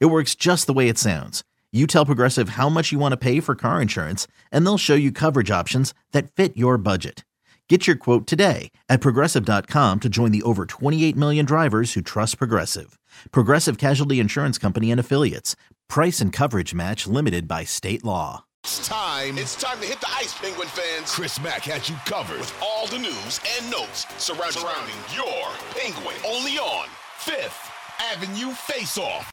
It works just the way it sounds. You tell Progressive how much you want to pay for car insurance, and they'll show you coverage options that fit your budget. Get your quote today at progressive.com to join the over 28 million drivers who trust Progressive. Progressive Casualty Insurance Company and Affiliates. Price and coverage match limited by state law. It's time. It's time to hit the ice, Penguin fans. Chris Mack has you covered with all the news and notes surrounding, surrounding your Penguin. Only on Fifth Avenue Face Off.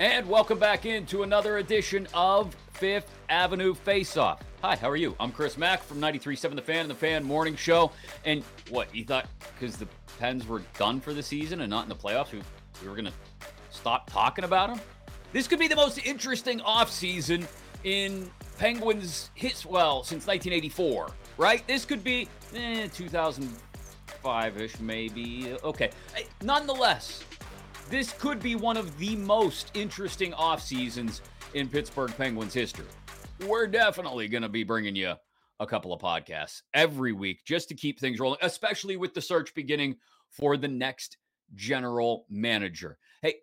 And welcome back into another edition of Fifth Avenue Face Off. Hi, how are you? I'm Chris Mack from 93.7 The Fan and The Fan Morning Show. And what, you thought because the Pens were done for the season and not in the playoffs, we, we were going to stop talking about them? This could be the most interesting offseason in Penguins hits well since 1984, right? This could be eh, 2005-ish maybe. Okay. Nonetheless, this could be one of the most interesting off seasons in Pittsburgh Penguins history. We're definitely going to be bringing you a couple of podcasts every week just to keep things rolling, especially with the search beginning for the next general manager. Hey,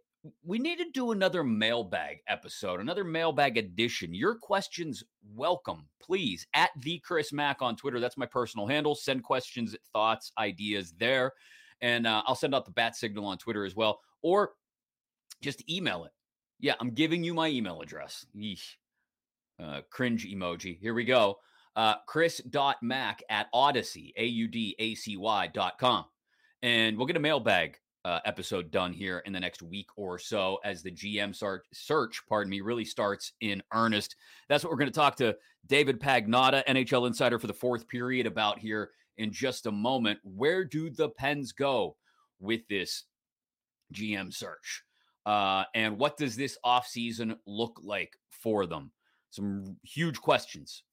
we need to do another mailbag episode, another mailbag edition. Your questions welcome, please. At the Chris Mack on Twitter. That's my personal handle. Send questions, thoughts, ideas there. And uh, I'll send out the bat signal on Twitter as well or just email it. Yeah, I'm giving you my email address. Yeesh. Uh, cringe emoji. Here we go. Uh, Chris.mack at Audacy, A U D A C Y dot com. And we'll get a mailbag uh, episode done here in the next week or so as the GM start, search, pardon me, really starts in earnest. That's what we're going to talk to David Pagnotta, NHL insider for the fourth period, about here in just a moment. Where do the Pens go with this GM search. Uh, and what does this offseason look like for them? Some huge questions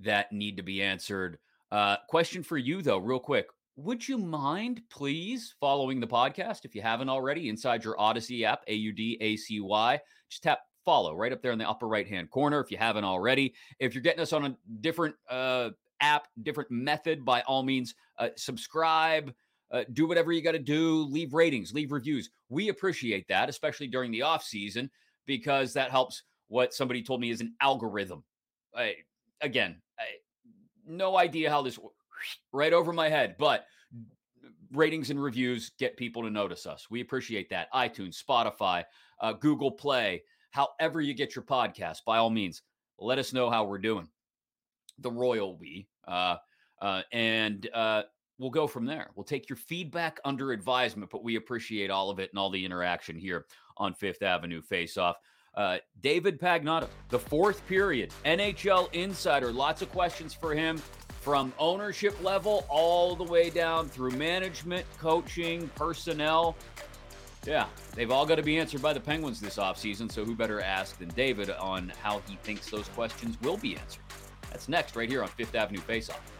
that need to be answered. Uh, question for you, though, real quick. Would you mind, please, following the podcast if you haven't already inside your Audacy app, A U D A C Y? Just tap follow right up there in the upper right hand corner if you haven't already. If you're getting us on a different uh, app, different method, by all means, uh, subscribe, uh, do whatever you got to do, leave ratings, leave reviews. We appreciate that, especially during the off season, because that helps what somebody told me is an algorithm. I, again, I, no idea how this right over my head, but ratings and reviews get people to notice us. We appreciate that. iTunes, Spotify, uh, Google Play, however you get your podcast, by all means, let us know how we're doing. The royal we. Uh, uh, and uh, we'll go from there. We'll take your feedback under advisement, but we appreciate all of it and all the interaction here on Fifth Avenue Face Off. Uh, David Pagnotta, the fourth period, NHL insider. Lots of questions for him from ownership level all the way down through management, coaching, personnel. Yeah, they've all got to be answered by the Penguins this offseason. So who better ask than David on how he thinks those questions will be answered? That's next, right here on Fifth Avenue Face Off.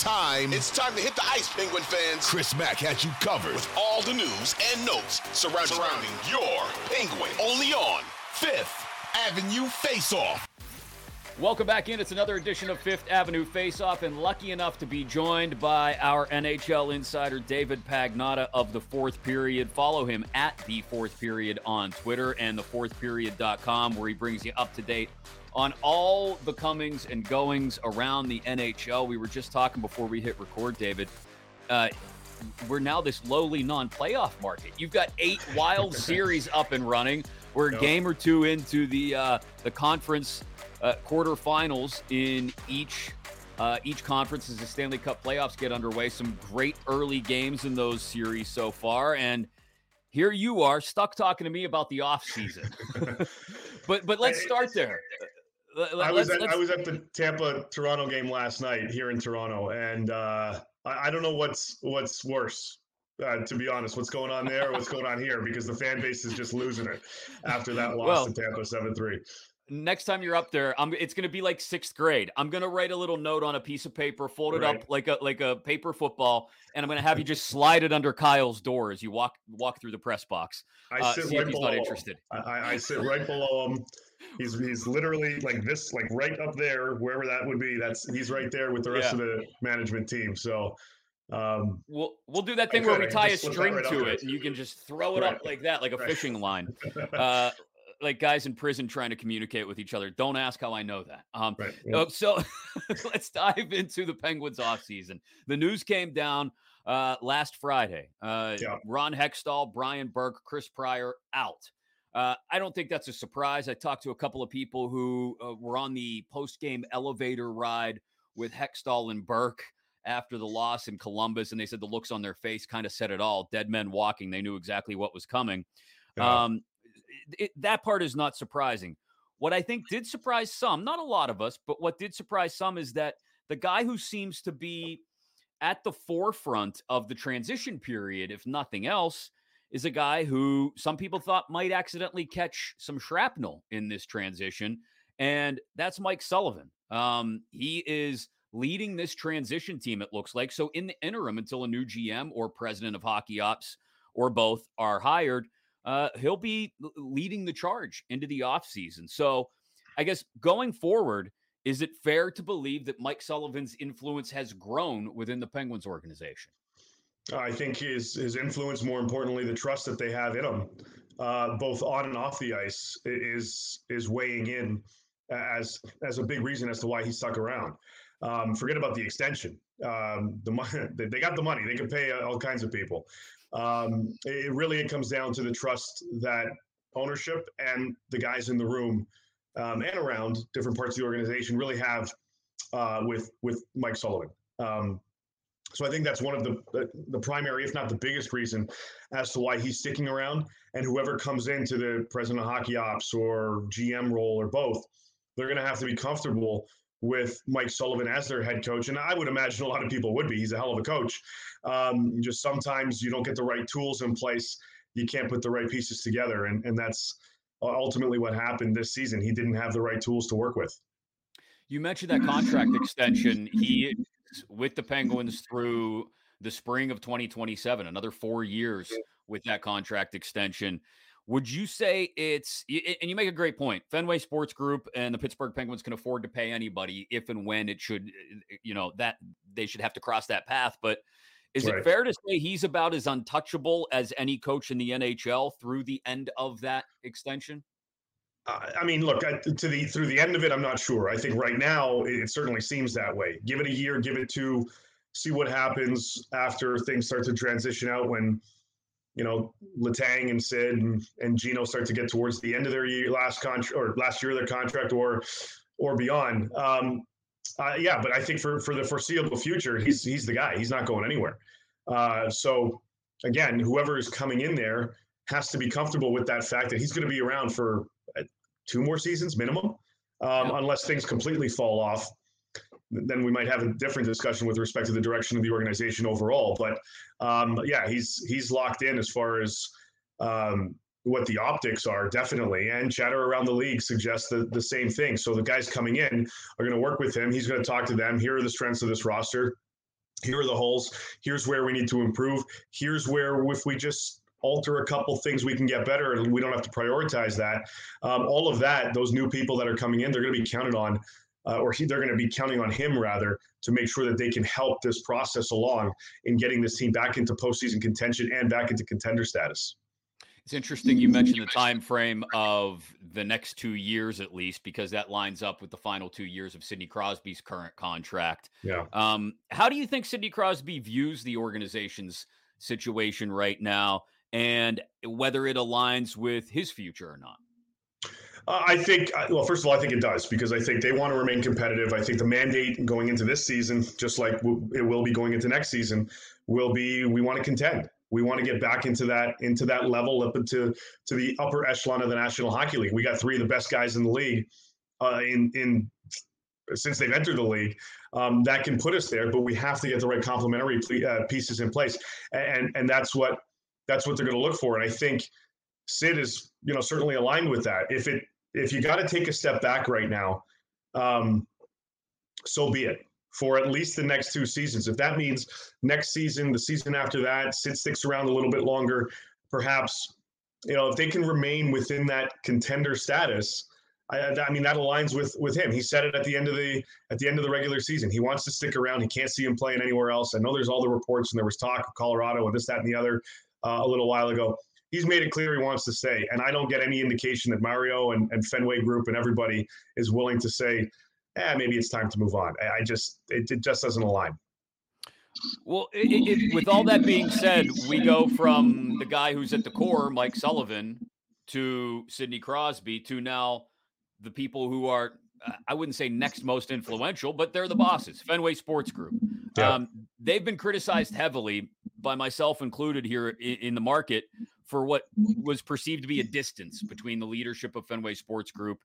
Time. It's time to hit the ice, Penguin fans. Chris Mack has you covered with all the news and notes surrounding, surrounding your Penguin. Only on Fifth Avenue Face Off. Welcome back in. It's another edition of Fifth Avenue Face Off, and lucky enough to be joined by our NHL insider, David Pagnotta of the fourth period. Follow him at the fourth period on Twitter and thefourthperiod.com, where he brings you up to date on all the comings and goings around the NHL. We were just talking before we hit record, David. Uh, we're now this lowly non-playoff market. You've got eight wild series up and running. We're a game or two into the uh, the conference uh, quarterfinals in each uh, each conference as the Stanley Cup playoffs get underway. Some great early games in those series so far, and here you are stuck talking to me about the off season. but but let's start there. I was at, I was at the Tampa Toronto game last night here in Toronto, and uh, I, I, don't know what's what's worse. Uh, to be honest, what's going on there? what's going on here? Because the fan base is just losing it after that loss well, to Tampa seven three next time you're up there, I'm it's gonna be like sixth grade. I'm gonna write a little note on a piece of paper, fold it right. up like a like a paper football, and I'm gonna have you just slide it under Kyle's door as you walk walk through the press box. I uh, sit right below not interested. I, I, sit right below him. He's he's literally like this, like right up there, wherever that would be. That's he's right there with the rest yeah. of the management team. So um, we'll we'll do that thing where we tie a string right to it, and you can just throw it right. up like that, like a right. fishing line. Uh, like guys in prison trying to communicate with each other. Don't ask how I know that. Um. Oh, so let's dive into the Penguins offseason. The news came down uh, last Friday. Uh, yeah. Ron Hextall, Brian Burke, Chris Pryor out. Uh, I don't think that's a surprise. I talked to a couple of people who uh, were on the post game elevator ride with Hextall and Burke after the loss in Columbus, and they said the looks on their face kind of said it all. Dead men walking. They knew exactly what was coming. Yeah. Um, it, that part is not surprising. What I think did surprise some, not a lot of us, but what did surprise some is that the guy who seems to be at the forefront of the transition period, if nothing else, is a guy who some people thought might accidentally catch some shrapnel in this transition. And that's Mike Sullivan. Um, he is leading this transition team, it looks like. So, in the interim, until a new GM or president of hockey ops or both are hired, uh, he'll be leading the charge into the offseason. So I guess going forward, is it fair to believe that Mike Sullivan's influence has grown within the Penguins organization? I think his his influence, more importantly, the trust that they have in him, uh, both on and off the ice, is is weighing in as as a big reason as to why he stuck around. Um, forget about the extension. Um, the money they got the money; they can pay all kinds of people. Um, it really it comes down to the trust that ownership and the guys in the room um, and around different parts of the organization really have uh, with with Mike Sullivan. Um, so I think that's one of the, the, the primary, if not the biggest reason, as to why he's sticking around. And whoever comes into the president of hockey ops or GM role or both, they're going to have to be comfortable with Mike Sullivan as their head coach. And I would imagine a lot of people would be. He's a hell of a coach. Um, just sometimes you don't get the right tools in place. You can't put the right pieces together. And, and that's ultimately what happened this season. He didn't have the right tools to work with. You mentioned that contract extension. He with the Penguins through the spring of 2027, another four years with that contract extension. Would you say it's and you make a great point. Fenway Sports Group and the Pittsburgh Penguins can afford to pay anybody if and when it should you know that they should have to cross that path, but is right. it fair to say he's about as untouchable as any coach in the NHL through the end of that extension? Uh, I mean, look to the through the end of it. I'm not sure. I think right now it certainly seems that way. Give it a year, give it two, see what happens after things start to transition out when you know, Letang and Sid and, and Gino start to get towards the end of their year, last contract or last year of their contract or or beyond. Um, uh, yeah, but I think for for the foreseeable future, he's he's the guy. He's not going anywhere. Uh, so again, whoever is coming in there has to be comfortable with that fact that he's going to be around for uh, two more seasons minimum, um, yeah. unless things completely fall off then we might have a different discussion with respect to the direction of the organization overall. But um, yeah, he's he's locked in as far as um, what the optics are, definitely. And chatter around the league suggests the, the same thing. So the guys coming in are going to work with him. He's going to talk to them. Here are the strengths of this roster. Here are the holes. Here's where we need to improve. Here's where if we just alter a couple things we can get better and we don't have to prioritize that um, all of that those new people that are coming in they're going to be counted on uh, or he, they're going to be counting on him rather to make sure that they can help this process along in getting this team back into postseason contention and back into contender status. It's interesting you mentioned the time frame of the next two years at least, because that lines up with the final two years of Sidney Crosby's current contract. Yeah. Um, how do you think Sidney Crosby views the organization's situation right now, and whether it aligns with his future or not? I think, well, first of all, I think it does because I think they want to remain competitive. I think the mandate going into this season, just like it will be going into next season, will be we want to contend. We want to get back into that into that level up into to the upper echelon of the National Hockey League. We got three of the best guys in the league uh, in in since they've entered the league um, that can put us there. But we have to get the right complementary uh, pieces in place, and and that's what that's what they're going to look for. And I think Sid is you know certainly aligned with that. If it if you got to take a step back right now, um, so be it for at least the next two seasons. If that means next season, the season after that, Sid sticks around a little bit longer, perhaps, you know, if they can remain within that contender status, I, I, mean that aligns with with him. He said it at the end of the at the end of the regular season. He wants to stick around. He can't see him playing anywhere else. I know there's all the reports and there was talk of Colorado and this, that, and the other uh, a little while ago. He's made it clear he wants to stay, and I don't get any indication that Mario and, and Fenway Group and everybody is willing to say, eh, maybe it's time to move on. I, just it, it just doesn't align. Well, it, it, with all that being said, we go from the guy who's at the core, Mike Sullivan, to Sidney Crosby, to now the people who are, I wouldn't say next most influential, but they're the bosses, Fenway Sports Group. Yeah. Um, they've been criticized heavily by myself included here in, in the market for what was perceived to be a distance between the leadership of Fenway Sports Group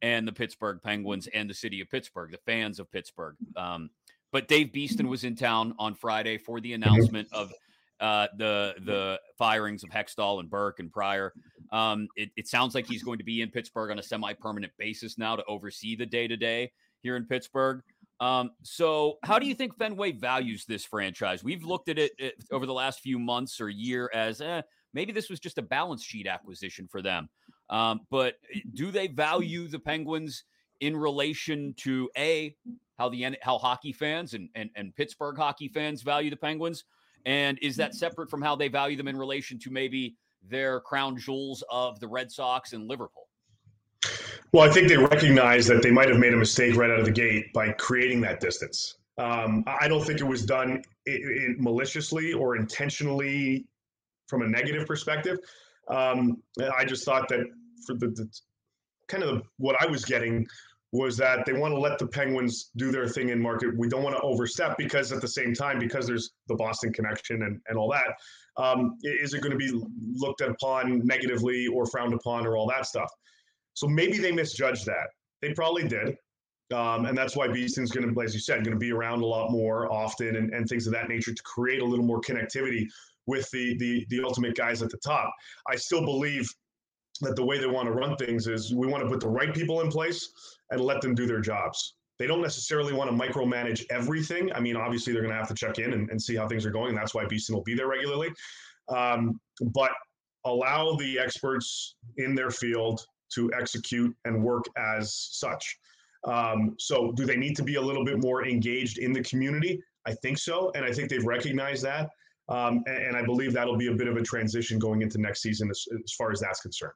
and the Pittsburgh Penguins and the city of Pittsburgh, the fans of Pittsburgh. Um, but Dave Beeston was in town on Friday for the mm-hmm. announcement of uh, the the firings of Hextall and Burke and Pryor. Um, it, it, sounds like he's going to be in Pittsburgh on a semi permanent basis now to oversee the day to day here in Pittsburgh. Um, so, how do you think Fenway values this franchise? We've looked at it, it over the last few months or year as eh, maybe this was just a balance sheet acquisition for them. Um, but eh, do they value the Penguins in relation to a how the how hockey fans and, and and Pittsburgh hockey fans value the Penguins, and is that separate from how they value them in relation to maybe their crown jewels of the Red Sox and Liverpool? Well, I think they recognize that they might have made a mistake right out of the gate by creating that distance. Um, I don't think it was done maliciously or intentionally from a negative perspective. Um, I just thought that for the, the kind of the, what I was getting was that they want to let the Penguins do their thing in market. We don't want to overstep because at the same time, because there's the Boston connection and, and all that, um, is it going to be looked upon negatively or frowned upon or all that stuff? So maybe they misjudged that. They probably did. Um, and that's why Beeston's going to, as you said, going to be around a lot more often and, and things of that nature to create a little more connectivity with the, the the ultimate guys at the top. I still believe that the way they want to run things is we want to put the right people in place and let them do their jobs. They don't necessarily want to micromanage everything. I mean, obviously they're going to have to check in and, and see how things are going. And that's why Beeston will be there regularly. Um, but allow the experts in their field to execute and work as such. Um, so, do they need to be a little bit more engaged in the community? I think so, and I think they've recognized that. Um, and, and, I believe that'll be a bit of a transition going into next season as, as far as that's concerned.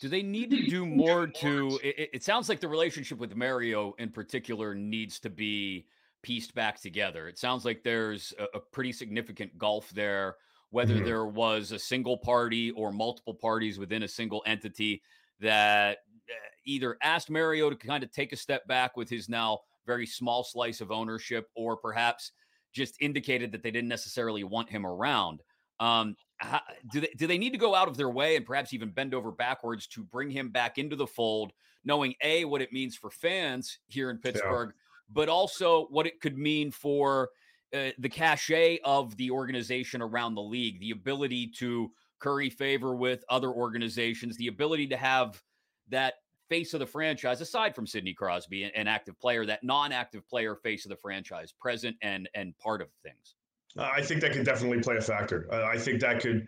Do they need to do more to? It, it, sounds like the relationship with Mario in particular needs to be pieced back together. It sounds like there's a, a pretty significant gulf there, whether mm-hmm. there was a single party or multiple parties within a single entity that eh, either asked Mario to kind of take a step back with his now very small slice of ownership, or perhaps just indicated that they didn't necessarily want him around. Um, how, do they do they need to go out of their way and perhaps even bend over backwards to bring him back into the fold, knowing a what it means for fans here in Pittsburgh, yeah. but also what it could mean for uh, the cachet of the organization around the league, the ability to curry favor with other organizations, the ability to have that face of the franchise, aside from Sidney Crosby, an active player, that non-active player face of the franchise, present and and part of things. I think that could definitely play a factor. Uh, I think that could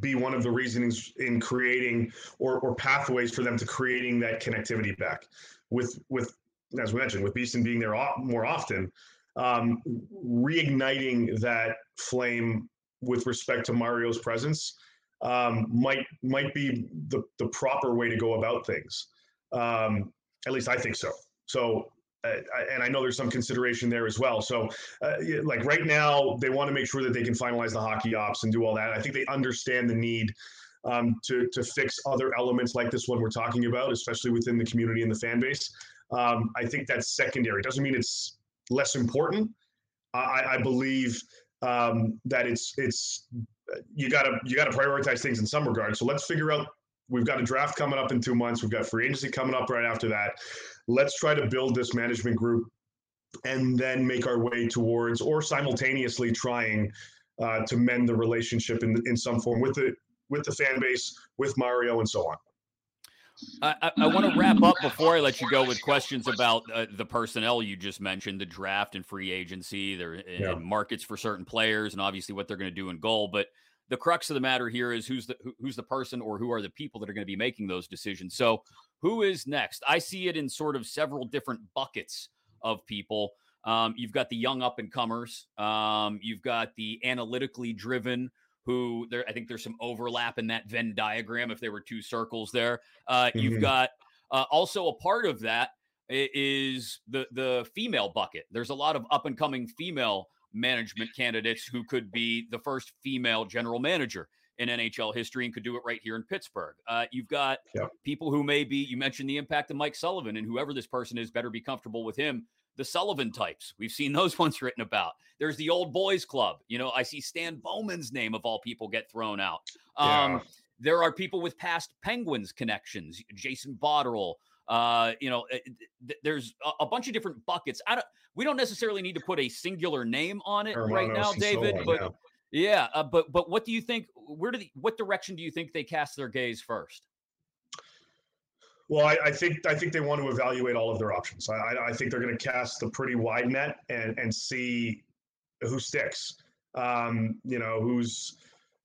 be one of the reasonings in creating or, or pathways for them to creating that connectivity back with with as we mentioned, with Beeston being there more often, um, reigniting that flame with respect to Mario's presence um, might might be the the proper way to go about things. Um, at least I think so. So. Uh, and I know there's some consideration there as well. So, uh, like right now, they want to make sure that they can finalize the hockey ops and do all that. I think they understand the need um, to to fix other elements like this one we're talking about, especially within the community and the fan base. Um, I think that's secondary. Doesn't mean it's less important. I, I believe um, that it's it's you gotta you gotta prioritize things in some regard. So let's figure out. We've got a draft coming up in two months. We've got free agency coming up right after that. Let's try to build this management group and then make our way towards or simultaneously trying uh, to mend the relationship in in some form with the with the fan base, with Mario, and so on. I, I, I want to wrap up before I let you go with questions about uh, the personnel you just mentioned, the draft and free agency, there and yeah. markets for certain players, and obviously what they're going to do in goal. But the crux of the matter here is who's the who's the person or who are the people that are going to be making those decisions. So who is next? I see it in sort of several different buckets of people. Um, you've got the young up and comers. Um, you've got the analytically driven who there I think there's some overlap in that Venn diagram if there were two circles there. Uh, mm-hmm. You've got uh, also a part of that is the the female bucket. There's a lot of up and coming female management candidates who could be the first female general manager in NHL history and could do it right here in Pittsburgh. Uh, you've got people who may be, you mentioned the impact of Mike Sullivan, and whoever this person is better be comfortable with him the Sullivan types. We've seen those ones written about. There's the old boys club. You know, I see Stan Bowman's name of all people get thrown out. Um, yeah. There are people with past Penguins connections, Jason Botterill. Uh, you know, eh, there's a, bunch of different buckets. I don't. We don't necessarily need to put a singular name on it right now, David. So but yeah, yeah uh, but but what do you think? Where do the, what direction do you think they cast their gaze first? Well, I, I, think I think they want to evaluate all of their options. I, I think they're going to cast a pretty wide net and and see who sticks. Um, you know, who's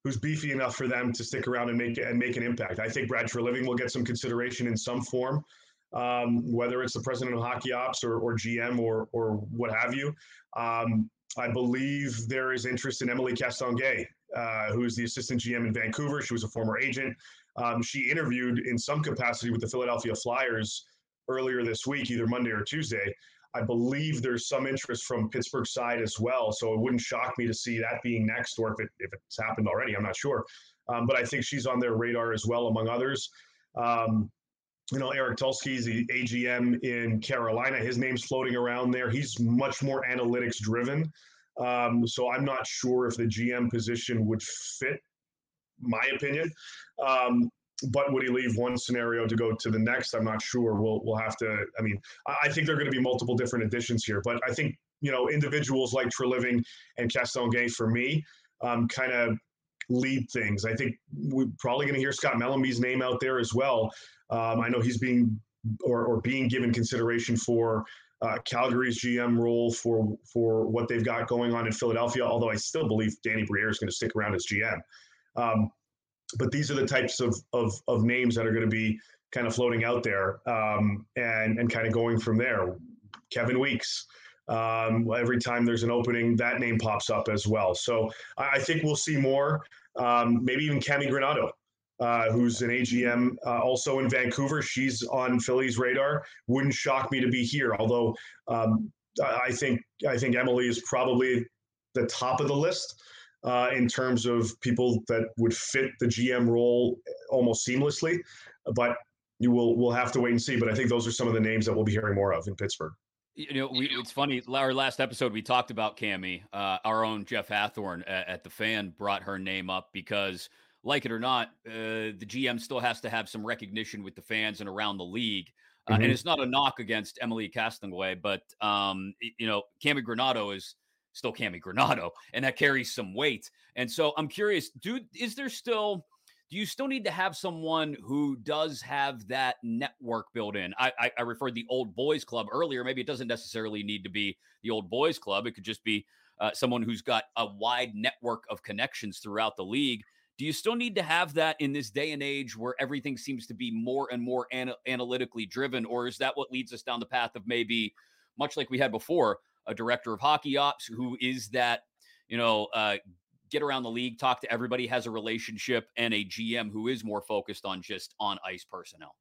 who's beefy enough for them to stick around and make and make an impact. I think Brad Treliving will get some consideration in some form, um, whether it's the president of hockey ops or, or GM or or what have you. Um, I believe there is interest in Emily Castonguay, uh, who's the assistant GM in Vancouver. She was a former agent. Um, she interviewed in some capacity with the Philadelphia Flyers earlier this week, either Monday or Tuesday. I believe there's some interest from Pittsburgh side as well. So it wouldn't shock me to see that being next, or if it if it's happened already, I'm not sure. Um, but I think she's on their radar as well, among others. Um, you know, Eric Tulsky's the AGM in Carolina. His name's floating around there. He's much more analytics driven. Um, so I'm not sure if the GM position would fit my opinion. Um, but would he leave one scenario to go to the next? I'm not sure. We'll we'll have to. I mean, I think there are going to be multiple different additions here, but I think you know individuals like Treliving and Castonguay for me um, kind of lead things. I think we're probably going to hear Scott Mellanby's name out there as well. Um, I know he's being or, or being given consideration for uh, Calgary's GM role for for what they've got going on in Philadelphia. Although I still believe Danny Briere is going to stick around as GM. Um, but these are the types of, of, of names that are going to be kind of floating out there um, and, and kind of going from there. Kevin Weekes. Um, every time there's an opening, that name pops up as well. So I think we'll see more. Um, maybe even Cammi Granato, uh, who's an AGM uh, also in Vancouver. She's on Philly's radar. Wouldn't shock me to be here. Although um, I think I think Emily is probably the top of the list uh, in terms of people that would fit the GM role almost seamlessly. But you will we'll have to wait and see. But I think those are some of the names that we'll be hearing more of in Pittsburgh. You know, we, it's funny. Our last episode, we talked about Cammi. Uh, our own Jeff Hathhorn at, at, the fan brought her name up because, like it or not, uh, the GM still has to have some recognition with the fans and around the league. Uh, mm-hmm. And it's not a knock against Emily Castonguay, but um, you know, Cammi Granato is still Cammi Granato, and that carries some weight. And so I'm curious, dude, is there still do you still need to have someone who does have that network built in? I, I, I referred the old boys club earlier. Maybe it doesn't necessarily need to be the old boys club. It could just be uh, someone who's got a wide network of connections throughout the league. Do you still need to have that in this day and age where everything seems to be more and more ana- analytically driven? Or is that what leads us down the path of maybe, much like we had before, a director of hockey ops who is that, you know, uh, get around the league, talk to everybody, has a relationship, and a GM who is more focused on just on ice personnel?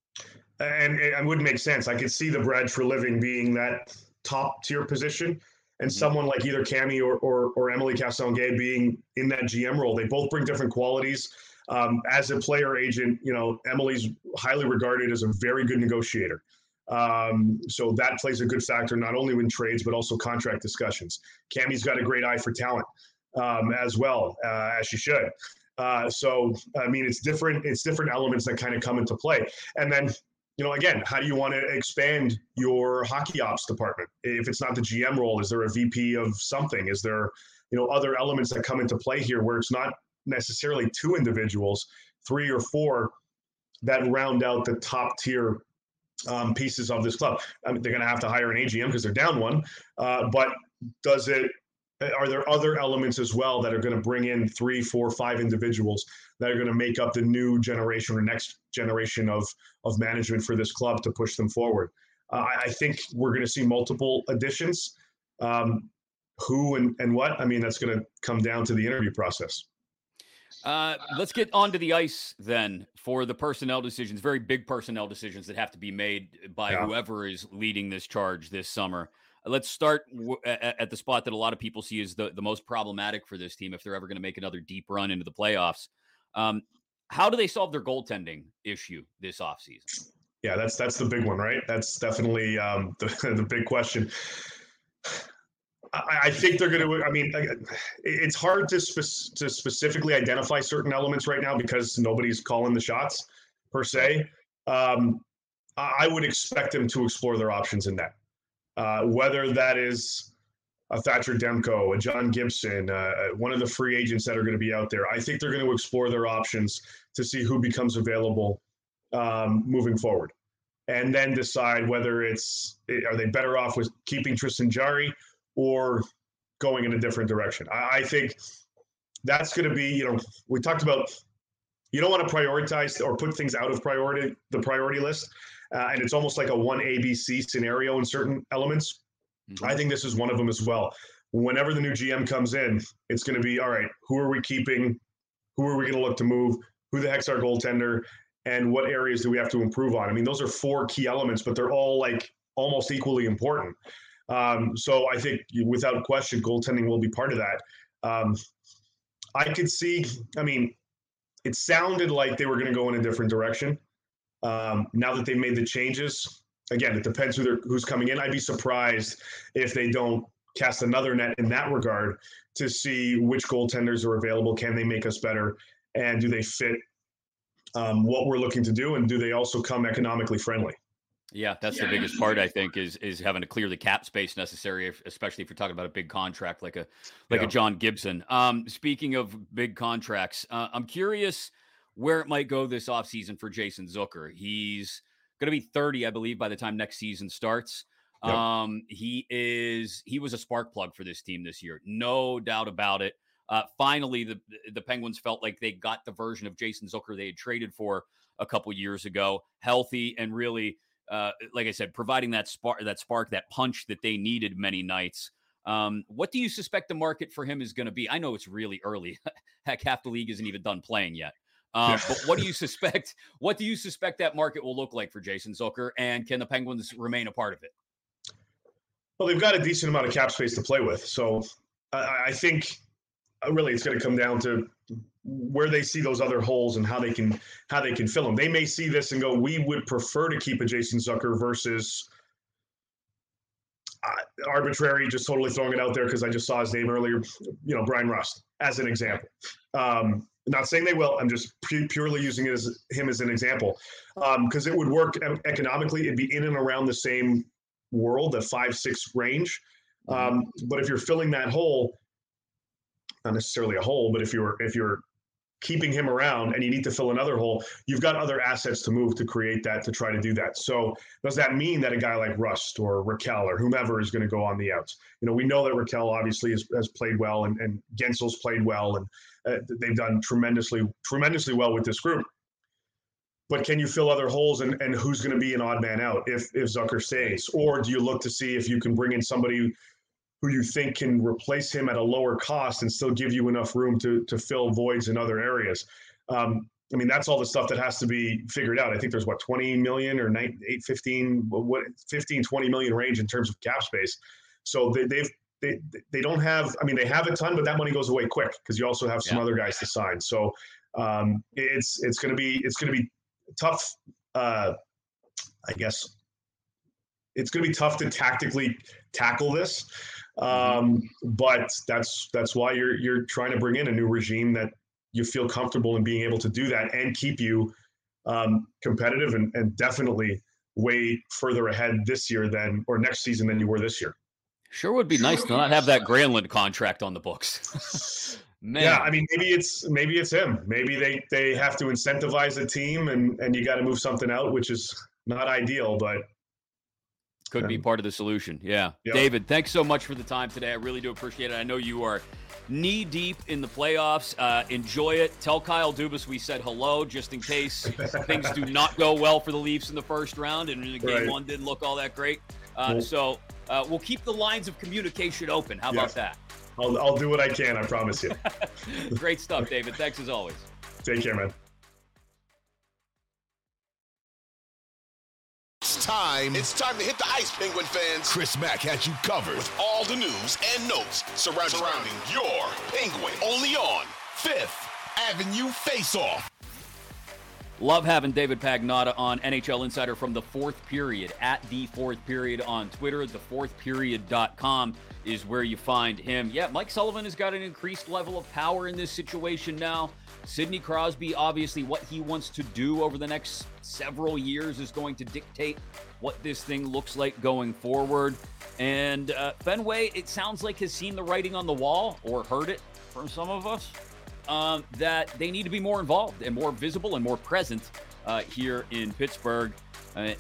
And it wouldn't make sense. I could see the Brad living being that top tier position and mm-hmm. someone like either Cammi or, or, or Emily Castonguay being in that GM role. They both bring different qualities. Um, as a player agent, you know, Emily's highly regarded as a very good negotiator. Um, so that plays a good factor, not only in trades, but also contract discussions. Cammi's got a great eye for talent um, as well, uh, as she should. Uh, so, I mean, it's different, it's different elements that kind of come into play. And then you know, again, how do you want to expand your hockey ops department? If it's not the GM role, is there a VP of something? Is there, you know, other elements that come into play here where it's not necessarily two individuals, three or four that round out the top tier um, pieces of this club? I mean, they're going to have to hire an AGM because they're down one, uh, but does it are there other elements as well that are going to bring in three, four, five individuals that are going to make up the new generation or next generation of of management for this club to push them forward? Uh, I think we're going to see multiple additions. Um, who and, and what? I mean, that's going to come down to the interview process. Uh, let's get onto the ice then for the personnel decisions, very big personnel decisions that have to be made by yeah. whoever is leading this charge this summer. Let's start w- at, at, the spot that a lot of people see as the, the most problematic for this team if they're ever going to make another deep run into the playoffs. Um, how do they solve their goaltending issue this offseason? Yeah, that's that's the big one, right? That's definitely um, the the big question. I, I think they're going to. I mean, it's hard to spe- to specifically identify certain elements right now because nobody's calling the shots per se. Um, I would expect them to explore their options in that uh, whether that is a Thatcher Demko, a John Gibson, uh, one of the free agents that are going to be out there. I think they're going to explore their options to see who becomes available um, moving forward, and then decide whether it's are they better off with keeping Tristan Jarry or going in a different direction. I, I think that's going to be you know we talked about you don't want to prioritize or put things out of priority the priority list uh, and it's almost like a one ABC scenario in certain elements. Mm-hmm. I think this is one of them as well. Whenever the new GM comes in, it's going to be all right. Who are we keeping? Who are we going to look to move? Who the heck's our goaltender? And what areas do we have to improve on? I mean, those are four key elements, but they're all like almost equally important. Um, so I think without question, goaltending will be part of that. Um, I could see, I mean, it sounded like they were going to go in a different direction. Um, now that they've made the changes, again, it depends who who's coming in. I'd be surprised if they don't cast another net in that regard to see which goaltenders are available. Can they make us better? And do they fit um, what we're looking to do? And do they also come economically friendly? Yeah, that's the biggest part. I think is is having to clear the cap space necessary, if, especially if you're talking about a big contract like a like yeah. a John Gibson. Um, speaking of big contracts, uh, I'm curious where it might go this offseason for Jason Zucker. He's going to be 30, I believe, by the time next season starts. Yep. Um, he is he was a spark plug for this team this year, no doubt about it. Uh, finally, the the Penguins felt like they got the version of Jason Zucker they had traded for a couple years ago, healthy and really, uh, like I said, providing that spark, that spark, that punch that they needed many nights. Um, what do you suspect the market for him is going to be? I know it's really early. Heck, half the league isn't even done playing yet. Um, but what do you suspect? What do you suspect that market will look like for Jason Zucker, and can the Penguins remain a part of it? Well, they've got a decent amount of cap space to play with, so I, I think uh, really it's going to come down to where they see those other holes and how they can how they can fill them. They may see this and go, "We would prefer to keep a Jason Zucker versus." Uh, arbitrary, just totally throwing it out there because I just saw his name earlier. You know, Bryan Rust as an example. Um, not saying they will. I'm just pu- purely using it as him as an example because um, it would work economically. It'd be in and around the same world, the five six range. Mm-hmm. Um, but if you're filling that hole, not necessarily a hole, but if you're if you're keeping him around and you need to fill another hole, you've got other assets to move to create that to try to do that. So does that mean that a guy like Rust or Rakell or whomever is going to go on the outs? You know, we know that Rakell obviously has, has played well and, and Guentzel's played well and uh, they've done tremendously, tremendously well with this group. But can you fill other holes and, and who's going to be an odd man out if, if Zucker stays? Or do you look to see if you can bring in somebody who you think can replace him at a lower cost and still give you enough room to to fill voids in other areas. Um, I mean, that's all the stuff that has to be figured out. I think there's what 20 million or 9, 8, 15, what 15, 20 million range in terms of cap space. So they, they've they, they don't have. I mean, they have a ton, but that money goes away quick because you also have some yeah. other guys to sign. So um, it's it's going to be it's going to be tough. Uh, I guess it's going to be tough to tactically tackle this. Um, but that's that's why you're you're trying to bring in a new regime that you feel comfortable in being able to do that and keep you um, competitive and, and definitely way further ahead this year than or next season than you were this year. Sure would be nice to not have that Granlund contract on the books. yeah, I mean maybe it's maybe it's him. Maybe they they have to incentivize a team and and you got to move something out, which is not ideal, but could be part of the solution. Yeah. Yep. David, thanks so much for the time today. I really do appreciate it. I know you are knee deep in the playoffs. Uh, enjoy it. Tell Kyle Dubas we said hello just in case things do not go well for the Leafs in the first round and game right. one didn't look all that great. Uh, So uh, we'll keep the lines of communication open. How about that? I'll, I'll do what I can. I promise you. Great stuff, David. Thanks as always. Take care, man. Time. It's time to hit the ice, Penguin fans. Chris Mack has you covered with all the news and notes surrounding, surrounding your Penguin. Only on Fifth Avenue Face Off. Love having David Pagnotta on NHL Insider from the fourth period at the fourth period on Twitter. Thefourthperiod.com is where you find him. Yeah, Mike Sullivan has got an increased level of power in this situation now. Sidney Crosby, obviously, what he wants to do over the next several years is going to dictate what this thing looks like going forward. And uh, Fenway, it sounds like, has seen the writing on the wall or heard it from some of us um, that they need to be more involved and more visible and more present uh, here in Pittsburgh. Uh,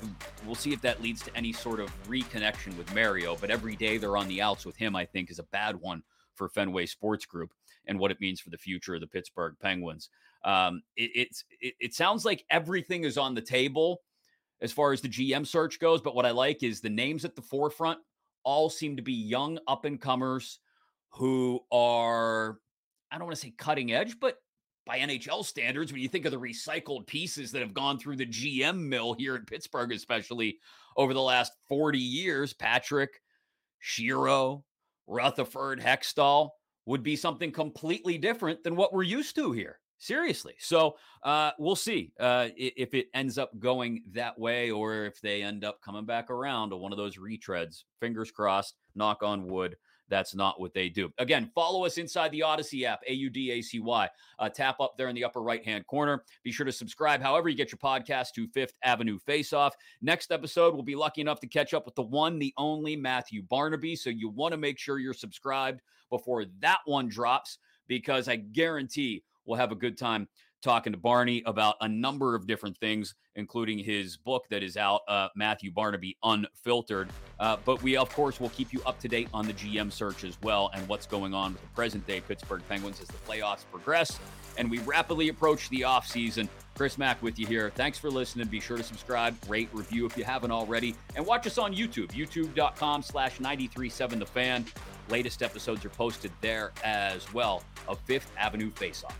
we'll see if that leads to any sort of reconnection with Mario, but every day they're on the outs with him, I think, is a bad one for Fenway Sports Group and what it means for the future of the Pittsburgh Penguins. Um, it, it's it, it sounds like everything is on the table as far as the GM search goes, but what I like is the names at the forefront all seem to be young up and comers who are I don't want to say cutting edge, but by NHL standards, when you think of the recycled pieces that have gone through the GM mill here in Pittsburgh, especially over the last 40 years, Patrick, Shero, Rutherford, Hextall would be something completely different than what we're used to here. Seriously. So uh, we'll see uh, if it ends up going that way or if they end up coming back around to one of those retreads. Fingers crossed, knock on wood. That's not what they do. Again, follow us inside the Audacy app, A U D A C Y. Uh, tap up there in the upper right hand corner. Be sure to subscribe however you get your podcast to Fifth Avenue Face Off. Next episode, we'll be lucky enough to catch up with the one, the only Matthew Barnaby. So you want to make sure you're subscribed before that one drops because I guarantee we'll have a good time talking to Barney about a number of different things, including his book that is out, uh, Matthew Barnaby Unfiltered. Uh, but we, of course, will keep you up to date on the GM search as well and what's going on with the present day Pittsburgh Penguins as the playoffs progress and we rapidly approach the offseason. Chris Mack with you here. Thanks for listening. Be sure to subscribe, rate, review if you haven't already, and watch us on YouTube, youtube.com slash 937 The Fan. Latest episodes are posted there as well of Fifth Avenue Face Off.